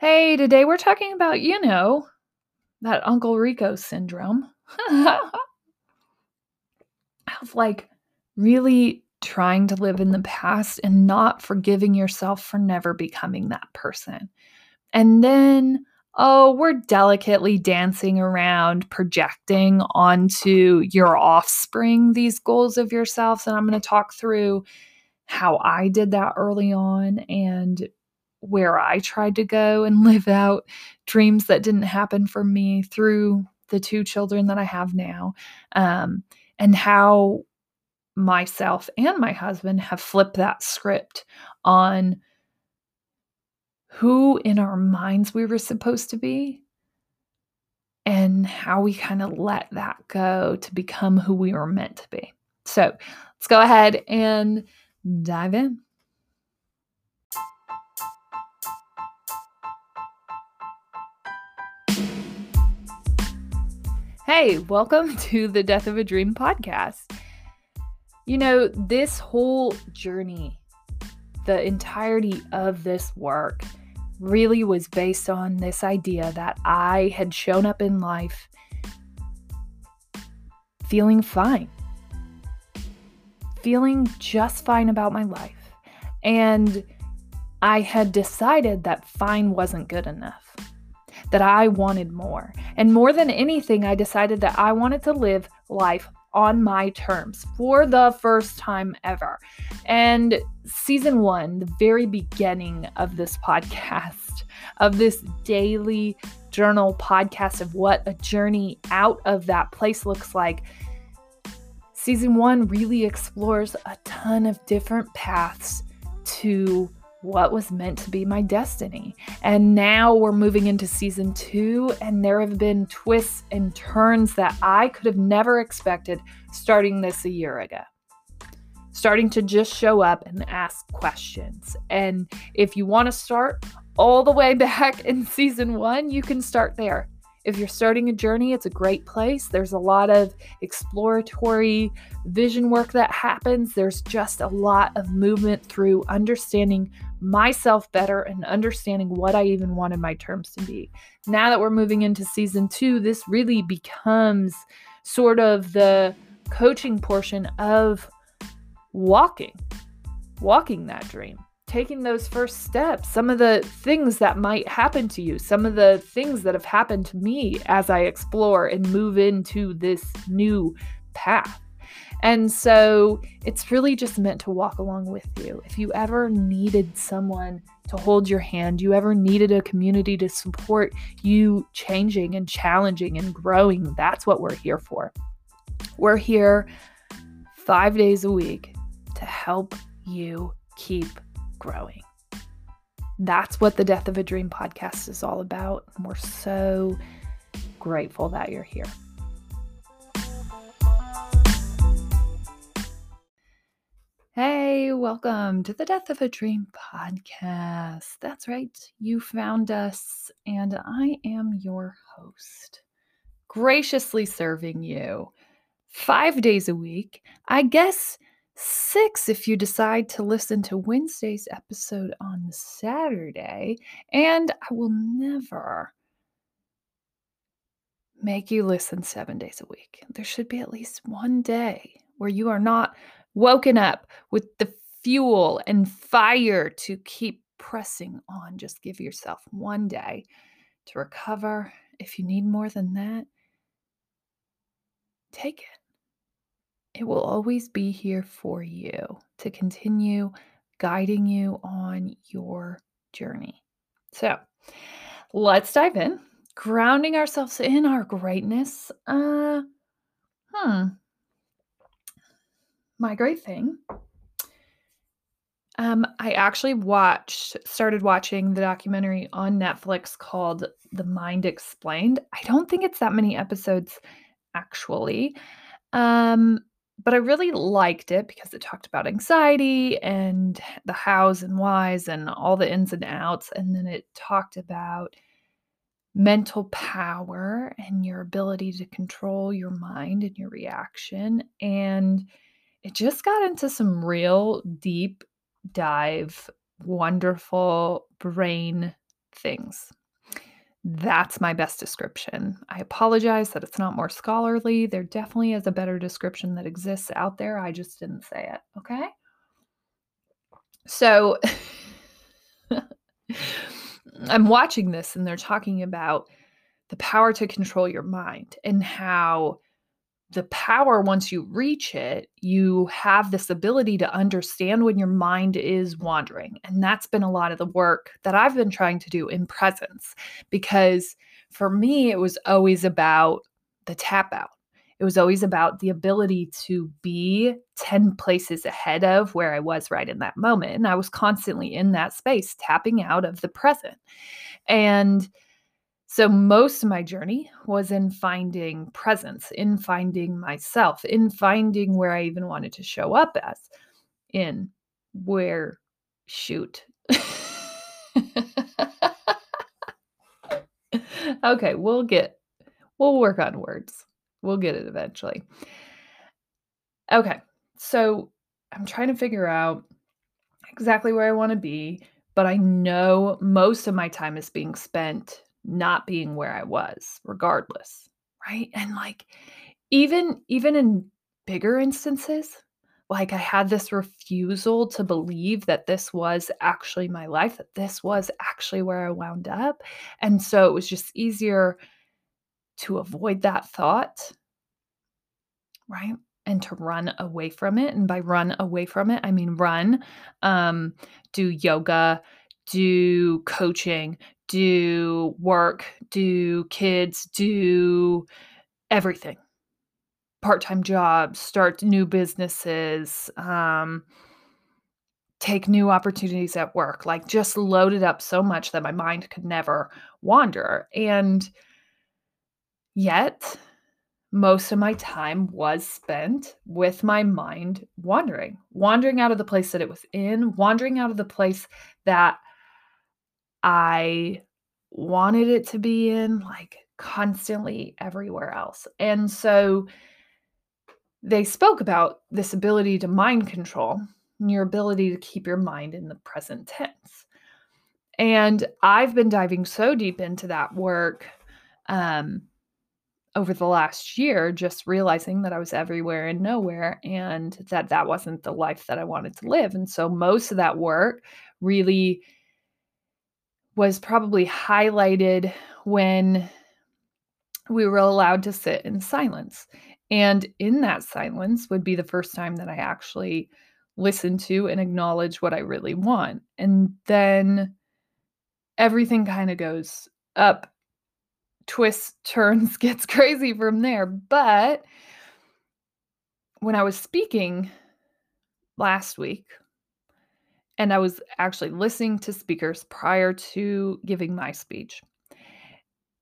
Hey, today we're talking about, you know, that Uncle Rico syndrome. of like really trying to live in the past and not forgiving yourself for never becoming that person. And then, oh, we're delicately dancing around, projecting onto your offspring these goals of yourselves. And I'm going to talk through how I did that early on and where I tried to go and live out dreams that didn't happen for me through the two children that I have now, um, and how myself and my husband have flipped that script on who in our minds we were supposed to be and how we kind of let that go to become who we were meant to be. So let's go ahead and dive in. Hey, welcome to the Death of a Dream podcast. You know, this whole journey, the entirety of this work, really was based on this idea that I had shown up in life feeling fine, feeling just fine about my life. And I had decided that fine wasn't good enough that I wanted more. And more than anything, I decided that I wanted to live life on my terms for the first time ever. And season one, the very beginning of this podcast, of this daily journal podcast of what a journey out of that place looks like. Season one really explores a ton of different paths to what was meant to be my destiny. And now we're moving into season two, and there have been twists and turns that I could have never expected starting this a year ago. Starting to just show up and ask questions. And if you want to start all the way back in season one, you can start there. If you're starting a journey, it's a great place. There's a lot of exploratory vision work that happens. There's just a lot of movement through understanding myself better and understanding what I even wanted my terms to be. Now that we're moving into season two, this really becomes sort of the coaching portion of walking, walking that dream taking those first steps, some of the things that might happen to you, some of the things that have happened to me as I explore and move into this new path. And so it's really just meant to walk along with you. If you ever needed someone to hold your hand, you ever needed a community to support you changing and challenging and growing, that's what we're here for. We're here five days a week to help you keep growing. That's what the Death of a Dream podcast is all about. And we're so grateful that you're here. Hey, welcome to the Death of a Dream podcast. That's right, you found us, and I am your host, graciously serving you five days a week. I guess six if you decide to listen to Wednesday's episode on Saturday. And I will never make you listen seven days a week. There should be at least one day where you are not woken up with the fuel and fire to keep pressing on. Just give yourself one day to recover. If you need more than that, take it. It will always be here for you to continue guiding you on your journey. So let's dive in. Grounding ourselves in our greatness. Uh, hmm. My great thing. Um, I actually watched, started watching the documentary on Netflix called The Mind Explained. I don't think it's that many episodes, actually. Um, but I really liked it because it talked about anxiety and the hows and whys and all the ins and outs. And then it talked about mental power and your ability to control your mind and your reaction. And it just got into some real deep dive, wonderful brain things. That's my best description. I apologize that it's not more scholarly. There definitely is a better description that exists out there. I just didn't say it. Okay. So I'm watching this and they're talking about the power to control your mind and how the power, once you reach it, you have this ability to understand when your mind is wandering. And that's been a lot of the work that I've been trying to do in presence because for me, it was always about the tap out. It was always about the ability to be 10 places ahead of where I was right in that moment. And I was constantly in that space, tapping out of the present. And so, most of my journey was in finding presence, in finding myself, in finding where I even wanted to show up as, in where, shoot. okay, we'll get, we'll work on words. We'll get it eventually. Okay, so I'm trying to figure out exactly where I want to be, but I know most of my time is being spent not being where I was regardless, right? And like even even in bigger instances, like I had this refusal to believe that this was actually my life, that this was actually where I wound up. And so it was just easier to avoid that thought, right? And to run away from it. And by run away from it, I mean run, um, do yoga, do coaching, do work, do kids, do everything. Part time jobs, start new businesses, um, take new opportunities at work, like just loaded up so much that my mind could never wander. And yet, most of my time was spent with my mind wandering, wandering out of the place that it was in, wandering out of the place that I wanted it to be in, like constantly everywhere else. And so they spoke about this ability to mind control, and your ability to keep your mind in the present tense. And I've been diving so deep into that work um, over the last year, just realizing that I was everywhere and nowhere and that that wasn't the life that I wanted to live. And so most of that work really was probably highlighted when we were allowed to sit in silence. And in that silence would be the first time that I actually listened to and acknowledge what I really want. And then everything kind of goes up, twists, turns, gets crazy from there. But when I was speaking last week, and I was actually listening to speakers prior to giving my speech.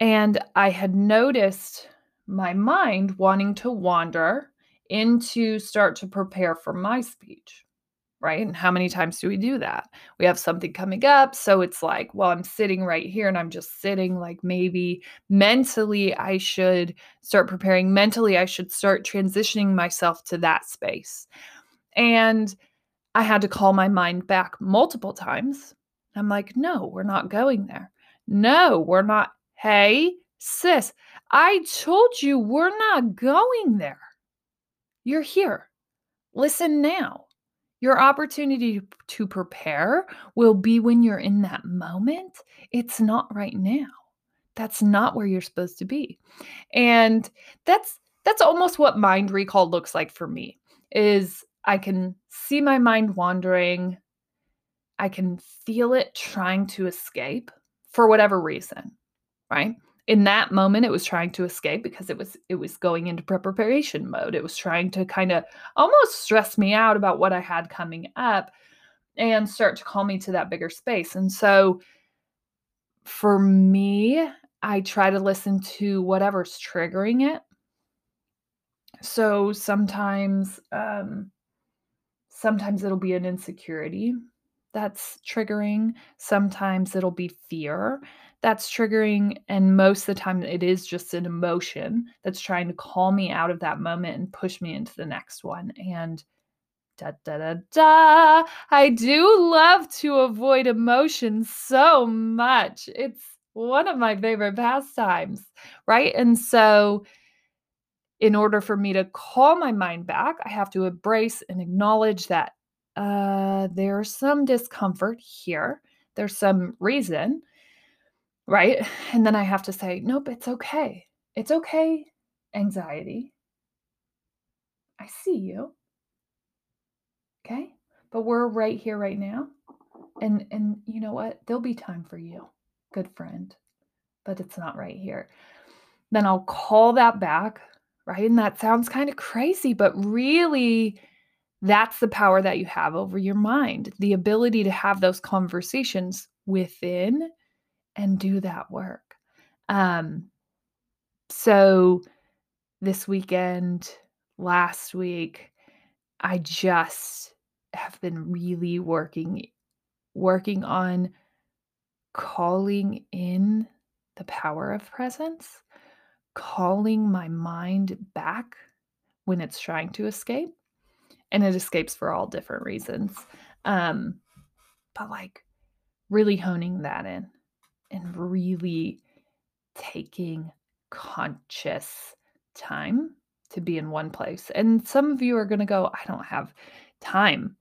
And I had noticed my mind wanting to wander into start to prepare for my speech. Right. And how many times do we do that? We have something coming up. So it's like, well, I'm sitting right here and I'm just sitting. Like maybe mentally, I should start preparing. Mentally, I should start transitioning myself to that space. And I had to call my mind back multiple times. I'm like, no, we're not going there. No, we're not. Hey, sis, I told you we're not going there. You're here. Listen now. Your opportunity to prepare will be when you're in that moment. It's not right now. That's not where you're supposed to be. And that's that's almost what mind recall looks like for me. Is I can see my mind wandering. I can feel it trying to escape for whatever reason, right? In that moment it was trying to escape because it was it was going into preparation mode. It was trying to kind of almost stress me out about what I had coming up and start to call me to that bigger space. And so for me, I try to listen to whatever's triggering it. So sometimes um Sometimes it'll be an insecurity that's triggering. Sometimes it'll be fear that's triggering. And most of the time, it is just an emotion that's trying to call me out of that moment and push me into the next one. And Da da da da. I do love to avoid emotions so much. It's one of my favorite pastimes, right? And so, in order for me to call my mind back, I have to embrace and acknowledge that uh, there's some discomfort here. There's some reason, right? And then I have to say, nope, it's okay. It's okay, anxiety. I see you. Okay? But we're right here right now. And and you know what? There'll be time for you, good friend. But it's not right here. Then I'll call that back, right? And that sounds kind of crazy, but really that's the power that you have over your mind, the ability to have those conversations within and do that work. Um so this weekend, last week, I just have been really working working on calling in the power of presence, calling my mind back when it's trying to escape. And it escapes for all different reasons. Um, but like really honing that in and really taking conscious time to be in one place. And some of you are going to go, I don't have time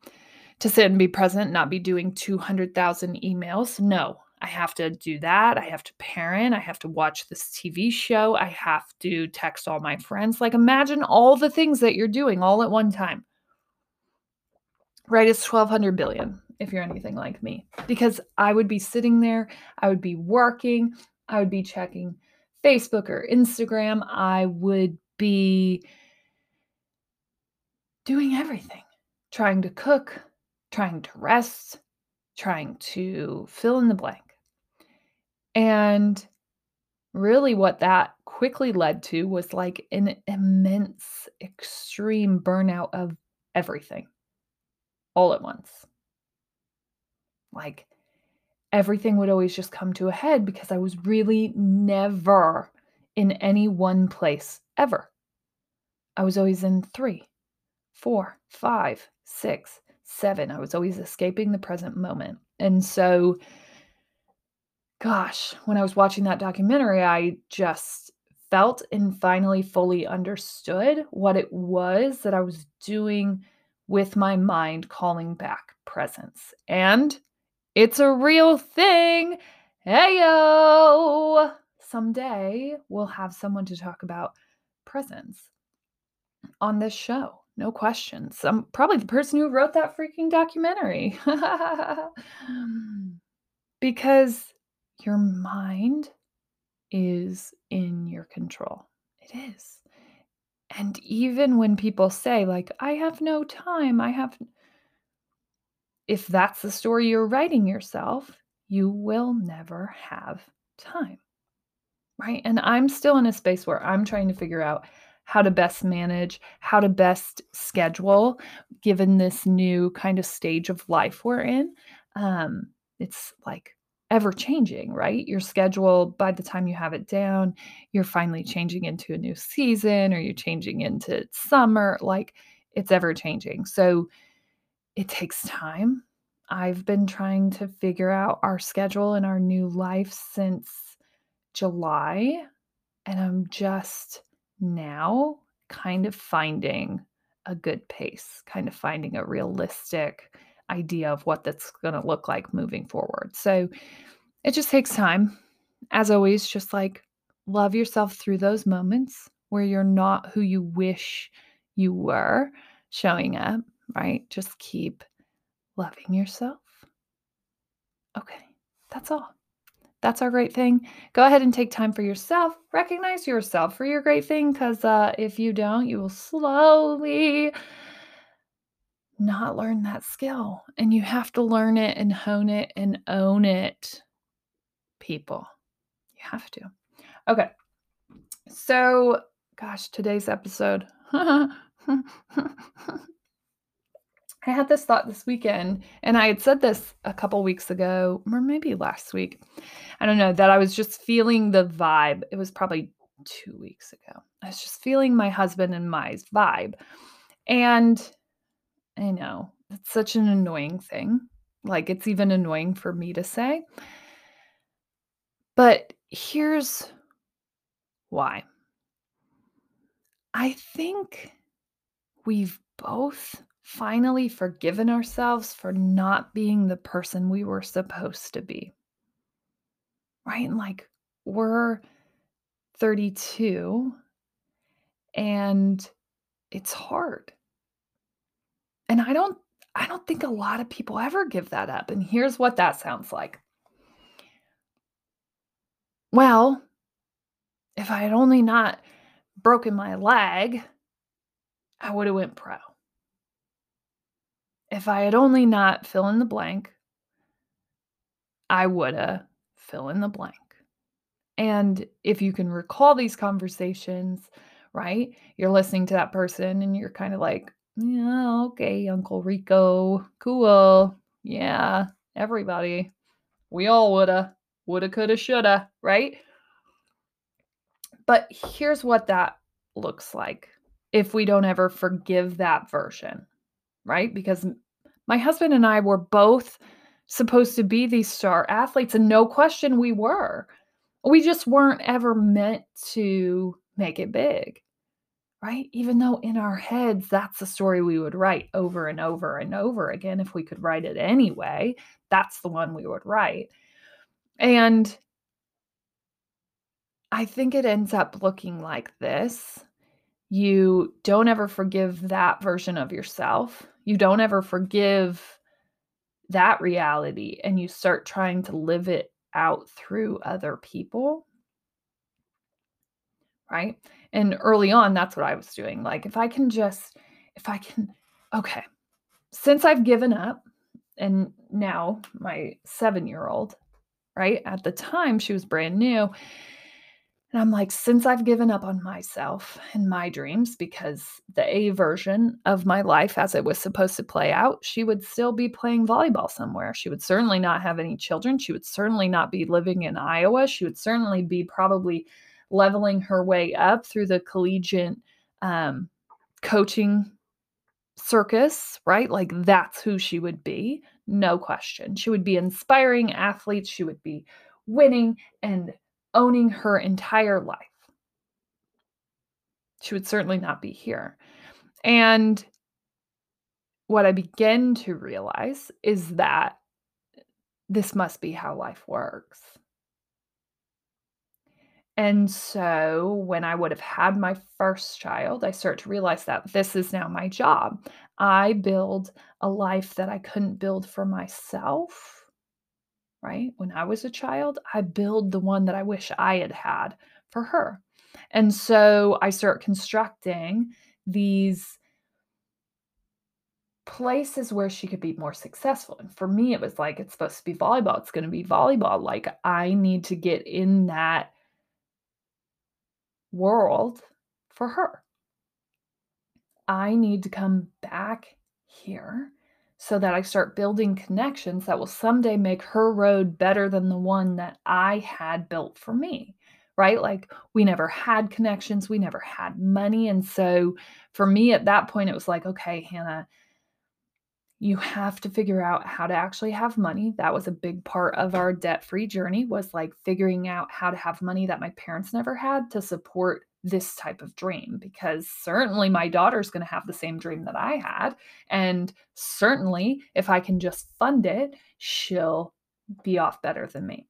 to sit and be present, not be doing 200,000 emails. No, I have to do that. I have to parent. I have to watch this TV show. I have to text all my friends. Like, imagine all the things that you're doing all at one time. Right? It's 1,200 billion if you're anything like me, because I would be sitting there, I would be working, I would be checking Facebook or Instagram, I would be doing everything trying to cook, trying to rest, trying to fill in the blank. And really, what that quickly led to was like an immense, extreme burnout of everything all at once. Like everything would always just come to a head because I was really never in any one place ever. I was always in three, four, five, six, seven. I was always escaping the present moment. And so, gosh, when I was watching that documentary, I just felt and finally fully understood what it was that I was doing with my mind calling back presence. And it's a real thing. Heyo! Someday we'll have someone to talk about presence on this show. No questions. I'm probably the person who wrote that freaking documentary. because your mind is in your control. It is. And even when people say, like, I have no time, I have if that's the story you're writing yourself, you will never have time. Right. And I'm still in a space where I'm trying to figure out how to best manage, how to best schedule, given this new kind of stage of life we're in. Um, it's like ever changing, right? Your schedule, by the time you have it down, you're finally changing into a new season or you're changing into summer. Like it's ever changing. So, it takes time. I've been trying to figure out our schedule and our new life since July, and I'm just now kind of finding a good pace, kind of finding a realistic idea of what that's going to look like moving forward. So it just takes time. As always, just like love yourself through those moments where you're not who you wish you were showing up right? Just keep loving yourself. Okay, that's all. That's our great thing. Go ahead and take time for yourself. Recognize yourself for your great thing because uh, if you don't, you will slowly not learn that skill. And you have to learn it and hone it and own it, people. You have to. Okay. So, gosh, today's episode. I had this thought this weekend, and I had said this a couple weeks ago, or maybe last week. I don't know, that I was just feeling the vibe. It was probably two weeks ago. I was just feeling my husband and my vibe. And I know. It's such an annoying thing. Like, it's even annoying for me to say. But here's why. I think we've both finally forgiven ourselves for not being the person we were supposed to be. Right? And like, we're 32 and it's hard. And I don't I don't think a lot of people ever give that up. And here's what that sounds like. Well, if I had only not broken my leg, I would have went pro. If I had only not fill in the blank, I would have fill in the blank. And if you can recall these conversations, right? You're listening to that person and you're kind of like, yeah, okay, Uncle Rico, cool. Yeah, everybody. We all woulda, woulda, coulda, shoulda, right? But here's what that looks like if we don't ever forgive that version, right? Because my husband and I were both supposed to be these star athletes, and no question we were. We just weren't ever meant to make it big right? Even though in our heads, that's the story we would write over and over and over again. If we could write it anyway, that's the one we would write. And I think it ends up looking like this. You don't ever forgive that version of yourself. You don't ever forgive that reality, and you start trying to live it out through other people. Right. And early on, that's what I was doing. Like, if I can just, if I can, okay, since I've given up, and now my seven year old, right? At the time, she was brand new. And I'm like, since I've given up on myself and my dreams, because the A version of my life as it was supposed to play out, she would still be playing volleyball somewhere. She would certainly not have any children. She would certainly not be living in Iowa. She would certainly be probably leveling her way up through the collegiate um, coaching circus, right? Like that's who she would be, no question. She would be inspiring athletes, she would be winning and owning her entire life. She would certainly not be here. And what I begin to realize is that this must be how life works. And so when I would have had my first child, I start to realize that this is now my job. I build a life that I couldn't build for myself, right? When I was a child, I build the one that I wish I had had for her. And so I start constructing these places where she could be more successful. And for me, it was like, it's supposed to be volleyball. It's going to be volleyball. Like, I need to get in that world for her. I need to come back here so that I start building connections that will someday make her road better than the one that I had built for me. Right? Like we never had connections, we never had money. And so for me at that point, it was like, okay, Hannah, you have to figure out how to actually have money that was a big part of our debt free journey was like figuring out how to have money that my parents never had to support this type of dream because certainly my daughter's going to have the same dream that I had and certainly if I can just fund it she'll be off better than me.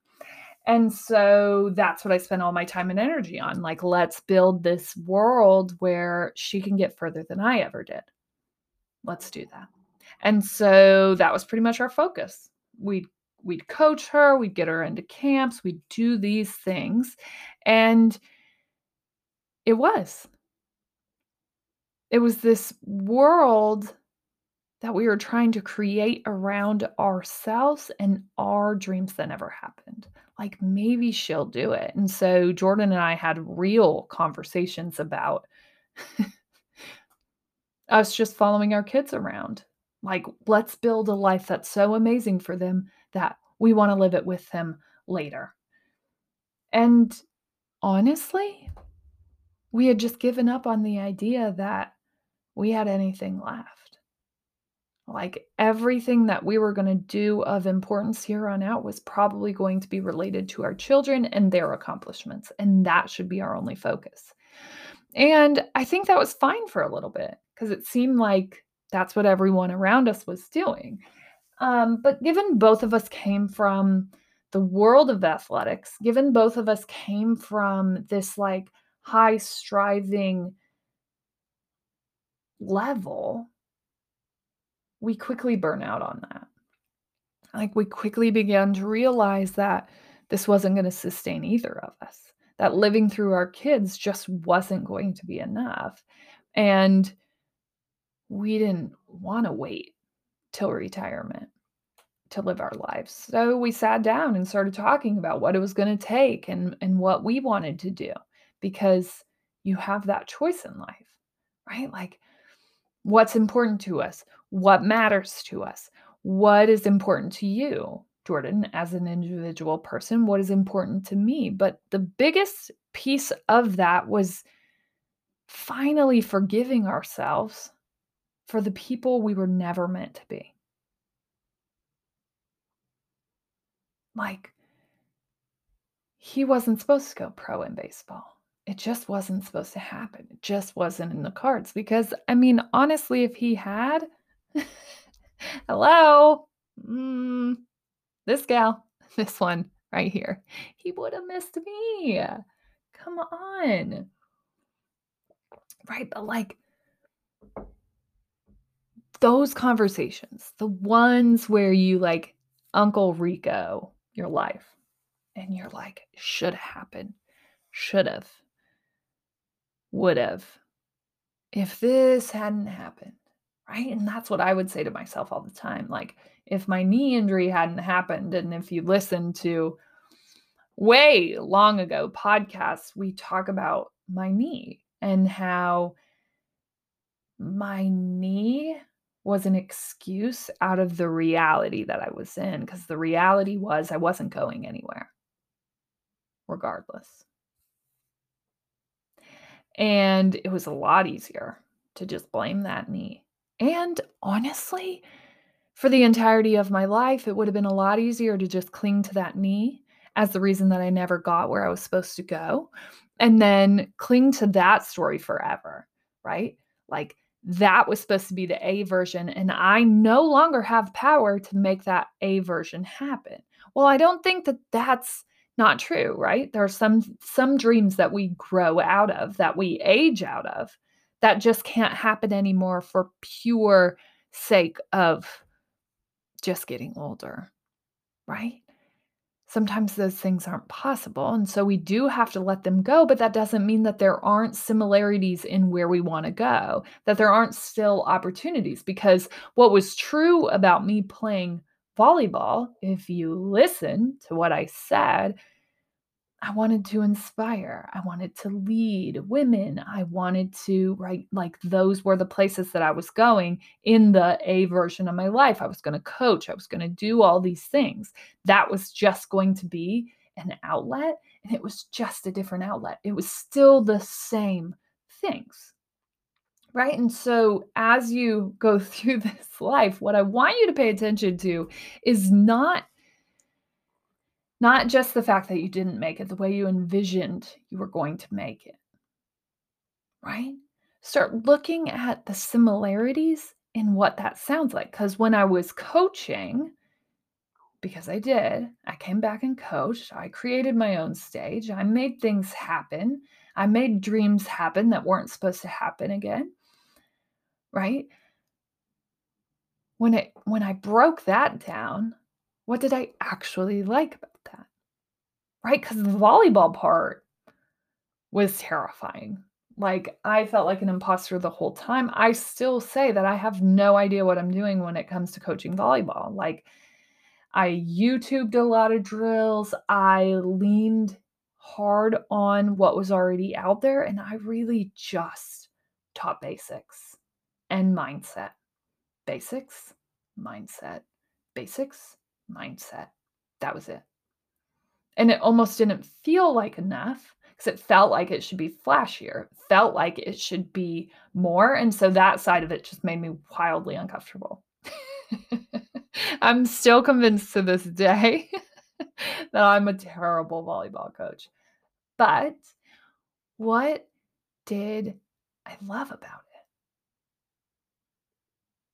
And so that's what I spent all my time and energy on. Like, let's build this world where she can get further than I ever did. Let's do that. And so that was pretty much our focus. We'd we'd coach her, we'd get her into camps, we'd do these things. And it was. It was this world that we were trying to create around ourselves and our dreams that never happened. Like maybe she'll do it. And so Jordan and I had real conversations about us just following our kids around like, let's build a life that's so amazing for them that we want to live it with them later. And honestly, we had just given up on the idea that we had anything left. Like everything that we were going to do of importance here on out was probably going to be related to our children and their accomplishments. And that should be our only focus. And I think that was fine for a little bit because it seemed like that's what everyone around us was doing. Um, but given both of us came from the world of athletics, given both of us came from this like high striving level, we quickly burn out on that. Like we quickly began to realize that this wasn't going to sustain either of us, that living through our kids just wasn't going to be enough. And we didn't want to wait till retirement to live our lives. So we sat down and started talking about what it was going to take and, and what we wanted to do because you have that choice in life, right? Like what's important to us, what matters to us, what is important to you, Jordan, as an individual person, what is important to me. But the biggest piece of that was finally forgiving ourselves for the people we were never meant to be. Like, he wasn't supposed to go pro in baseball. It just wasn't supposed to happen. It just wasn't in the cards. Because, I mean, honestly, if he had, hello, mm, this gal, this one right here, he would have missed me. Come on. Right. But like, those conversations, the ones where you like Uncle Rico your life and you're like, should happen, should have, would have, if this hadn't happened, right? And that's what I would say to myself all the time. Like, if my knee injury hadn't happened, and if you listen to way long ago podcasts, we talk about my knee and how my knee was an excuse out of the reality that I was in because the reality was I wasn't going anywhere, regardless. And it was a lot easier to just blame that knee. And honestly, for the entirety of my life, it would have been a lot easier to just cling to that knee as the reason that I never got where I was supposed to go and then cling to that story forever, right? Like that was supposed to be the A version, and I no longer have power to make that A version happen. Well, I don't think that that's not true, right? There are some some dreams that we grow out of, that we age out of, that just can't happen anymore for pure sake of just getting older, right? Sometimes those things aren't possible. And so we do have to let them go, but that doesn't mean that there aren't similarities in where we want to go, that there aren't still opportunities. Because what was true about me playing volleyball, if you listen to what I said, I wanted to inspire. I wanted to lead women. I wanted to, write Like those were the places that I was going in the A version of my life. I was going to coach. I was going to do all these things. That was just going to be an outlet. And it was just a different outlet. It was still the same things. Right. And so as you go through this life, what I want you to pay attention to is not not just the fact that you didn't make it the way you envisioned you were going to make it. Right? Start looking at the similarities in what that sounds like. Because when I was coaching, because I did, I came back and coached. I created my own stage. I made things happen. I made dreams happen that weren't supposed to happen again. Right? When it when I broke that down, what did I actually like about that? right? Because the volleyball part was terrifying. Like, I felt like an imposter the whole time. I still say that I have no idea what I'm doing when it comes to coaching volleyball. Like, I YouTubed a lot of drills. I leaned hard on what was already out there, and I really just taught basics and mindset. Basics, mindset, basics, mindset. That was it. And it almost didn't feel like enough because it felt like it should be flashier. Felt like it should be more. And so that side of it just made me wildly uncomfortable. I'm still convinced to this day that I'm a terrible volleyball coach. But what did I love about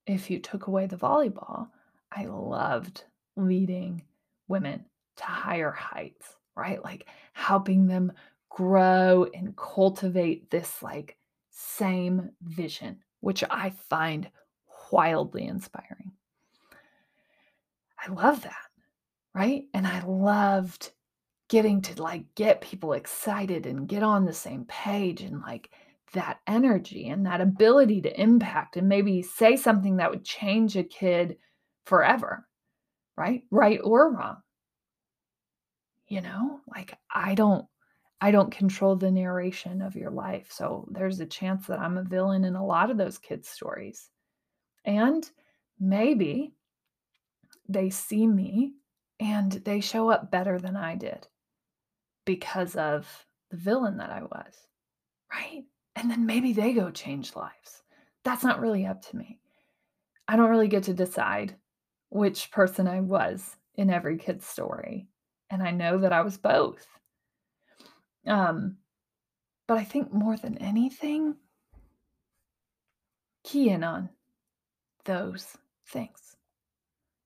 it? If you took away the volleyball, I loved leading women to higher heights, right? Like helping them grow and cultivate this like same vision, which I find wildly inspiring. I love that, right? And I loved getting to like get people excited and get on the same page and like that energy and that ability to impact and maybe say something that would change a kid forever, right? Right or wrong. You know, like I don't I don't control the narration of your life. So there's a chance that I'm a villain in a lot of those kids' stories. And maybe they see me and they show up better than I did because of the villain that I was, right? And then maybe they go change lives. That's not really up to me. I don't really get to decide which person I was in every kid's story. And I know that I was both. Um, but I think more than anything, key in on those things.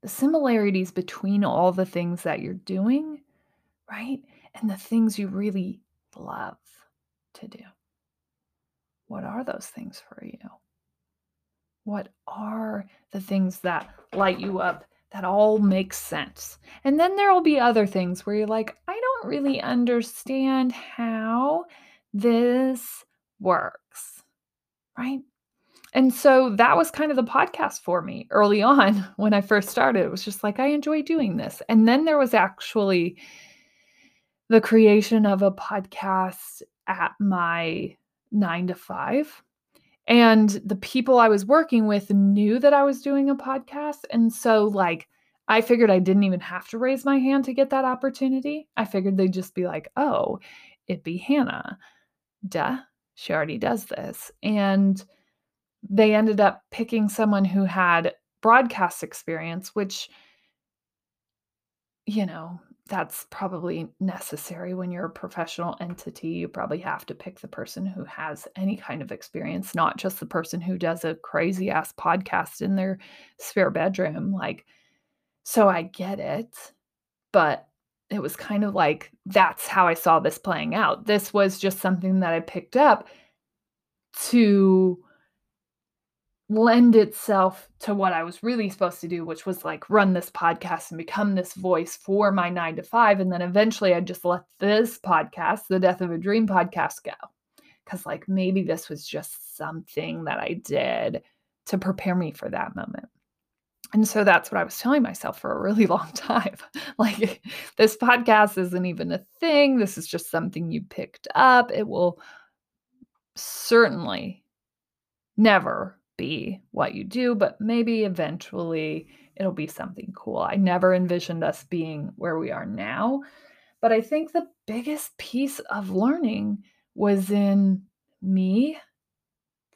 The similarities between all the things that you're doing, right? And the things you really love to do. What are those things for you? What are the things that light you up that all makes sense? And then there will be other things where you're like, I don't really understand how this works, right? And so that was kind of the podcast for me early on when I first started. It was just like, I enjoy doing this. And then there was actually the creation of a podcast at my nine to five. And the people I was working with knew that I was doing a podcast. And so, like, I figured I didn't even have to raise my hand to get that opportunity. I figured they'd just be like, oh, it'd be Hannah. Duh, she already does this. And they ended up picking someone who had broadcast experience, which, you know, that's probably necessary when you're a professional entity. You probably have to pick the person who has any kind of experience, not just the person who does a crazy ass podcast in their spare bedroom. Like, so I get it, but it was kind of like that's how I saw this playing out. This was just something that I picked up to lend itself to what I was really supposed to do, which was like run this podcast and become this voice for my nine to five. And then eventually I just let this podcast, the Death of a Dream podcast, go. Cause like maybe this was just something that I did to prepare me for that moment. And so that's what I was telling myself for a really long time. like, this podcast isn't even a thing. This is just something you picked up. It will certainly never be what you do, but maybe eventually it'll be something cool. I never envisioned us being where we are now. But I think the biggest piece of learning was in me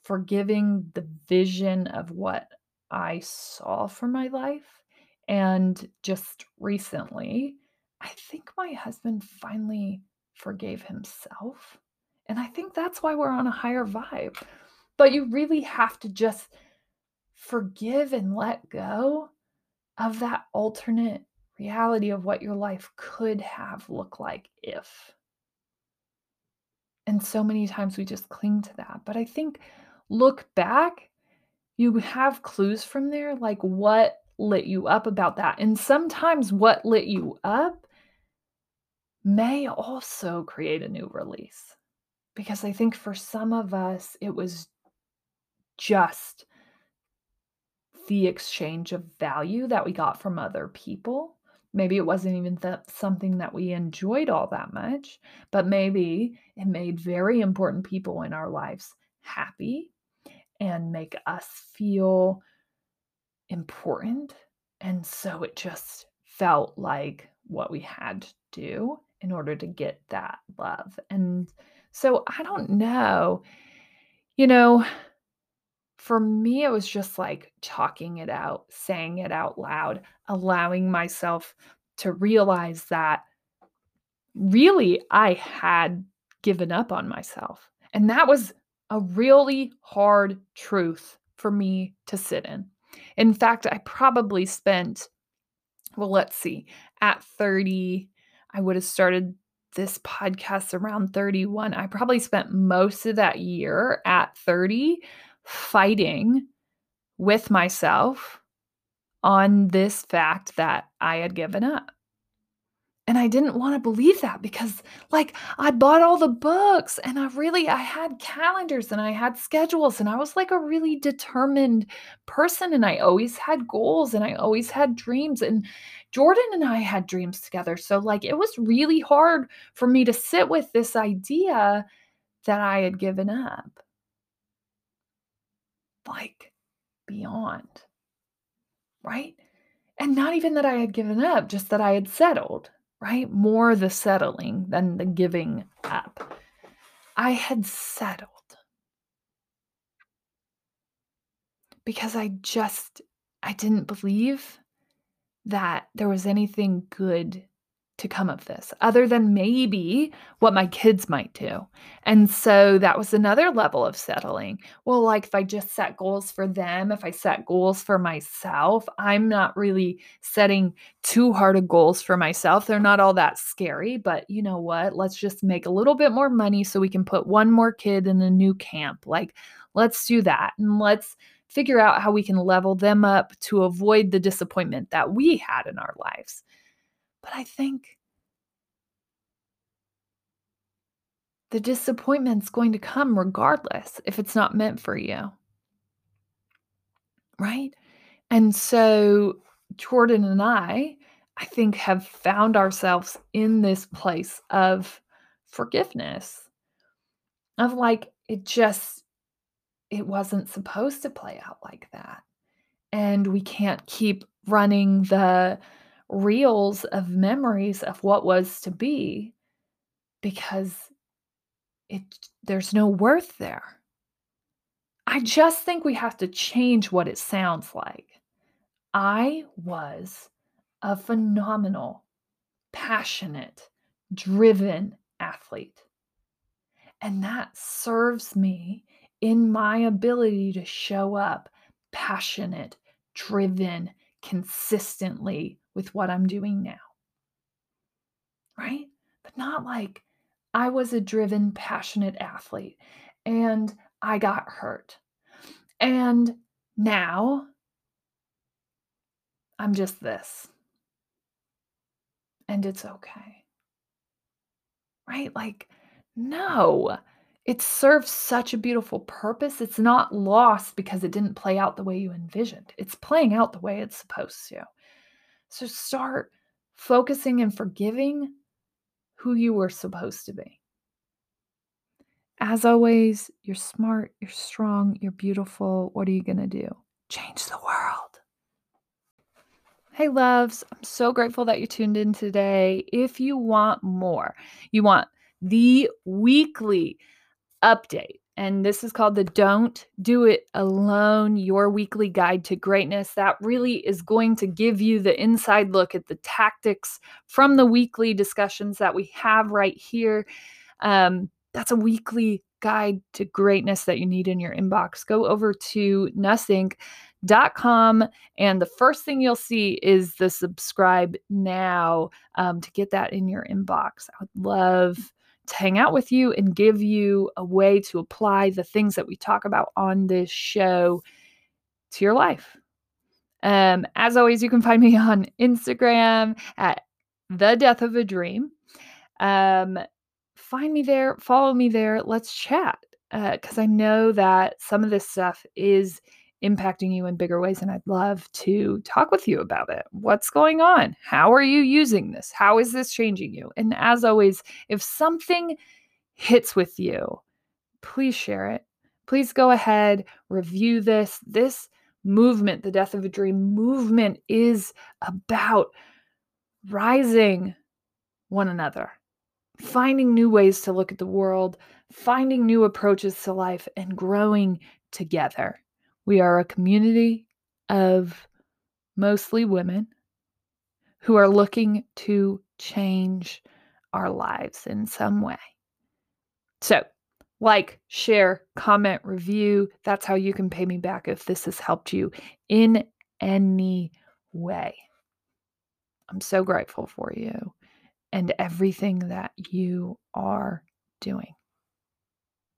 forgiving the vision of what I saw for my life. And just recently, I think my husband finally forgave himself. And I think that's why we're on a higher vibe. But you really have to just forgive and let go of that alternate reality of what your life could have looked like if. And so many times we just cling to that. But I think look back, you have clues from there, like what lit you up about that. And sometimes what lit you up may also create a new release. Because I think for some of us, it was just the exchange of value that we got from other people. Maybe it wasn't even that something that we enjoyed all that much, but maybe it made very important people in our lives happy and make us feel important. And so it just felt like what we had to do in order to get that love. And so I don't know, you know, for me, it was just like talking it out, saying it out loud, allowing myself to realize that really I had given up on myself. And that was a really hard truth for me to sit in. In fact, I probably spent, well, let's see, at 30, I would have started this podcast around 31. I probably spent most of that year at 30 fighting with myself on this fact that I had given up. And I didn't want to believe that because like I bought all the books and I really I had calendars and I had schedules and I was like a really determined person and I always had goals and I always had dreams and Jordan and I had dreams together. So like it was really hard for me to sit with this idea that I had given up. Like beyond. Right? And not even that I had given up, just that I had settled right? More the settling than the giving up. I had settled because I just I didn't believe that there was anything good to come of this other than maybe what my kids might do. And so that was another level of settling. Well, like if I just set goals for them, if I set goals for myself, I'm not really setting too hard of goals for myself. They're not all that scary, but you know what? Let's just make a little bit more money so we can put one more kid in a new camp. Like, let's do that. And let's figure out how we can level them up to avoid the disappointment that we had in our lives. But I think the disappointment's going to come regardless if it's not meant for you. Right? And so Jordan and I, I think, have found ourselves in this place of forgiveness, of like, it just, it wasn't supposed to play out like that. And we can't keep running the reels of memories of what was to be because it there's no worth there. I just think we have to change what it sounds like. I was a phenomenal, passionate, driven athlete. And that serves me in my ability to show up passionate, driven, consistently with what I'm doing now. Right? But not like I was a driven, passionate athlete and I got hurt. And now I'm just this. And it's okay. Right? Like, no, it serves such a beautiful purpose. It's not lost because it didn't play out the way you envisioned, it's playing out the way it's supposed to. So start focusing and forgiving who you were supposed to be. As always, you're smart, you're strong, you're beautiful. What are you going to do? Change the world. Hey, loves, I'm so grateful that you tuned in today. If you want more, you want the weekly update and this is called the Don't Do It Alone, your weekly guide to greatness. That really is going to give you the inside look at the tactics from the weekly discussions that we have right here. Um, that's a weekly guide to greatness that you need in your inbox. Go over to nussync.com and the first thing you'll see is the subscribe now um, to get that in your inbox. I would love to hang out with you and give you a way to apply the things that we talk about on this show to your life. Um, as always, you can find me on Instagram at the death of a dream. Um, find me there, follow me there, let's chat. Because uh, I know that some of this stuff is impacting you in bigger ways. And I'd love to talk with you about it. What's going on? How are you using this? How is this changing you? And as always, if something hits with you, please share it. Please go ahead, review this. This movement, the Death of a Dream movement, is about rising one another, finding new ways to look at the world, finding new approaches to life, and growing together We are a community of mostly women who are looking to change our lives in some way. So, like, share, comment, review. That's how you can pay me back if this has helped you in any way. I'm so grateful for you and everything that you are doing.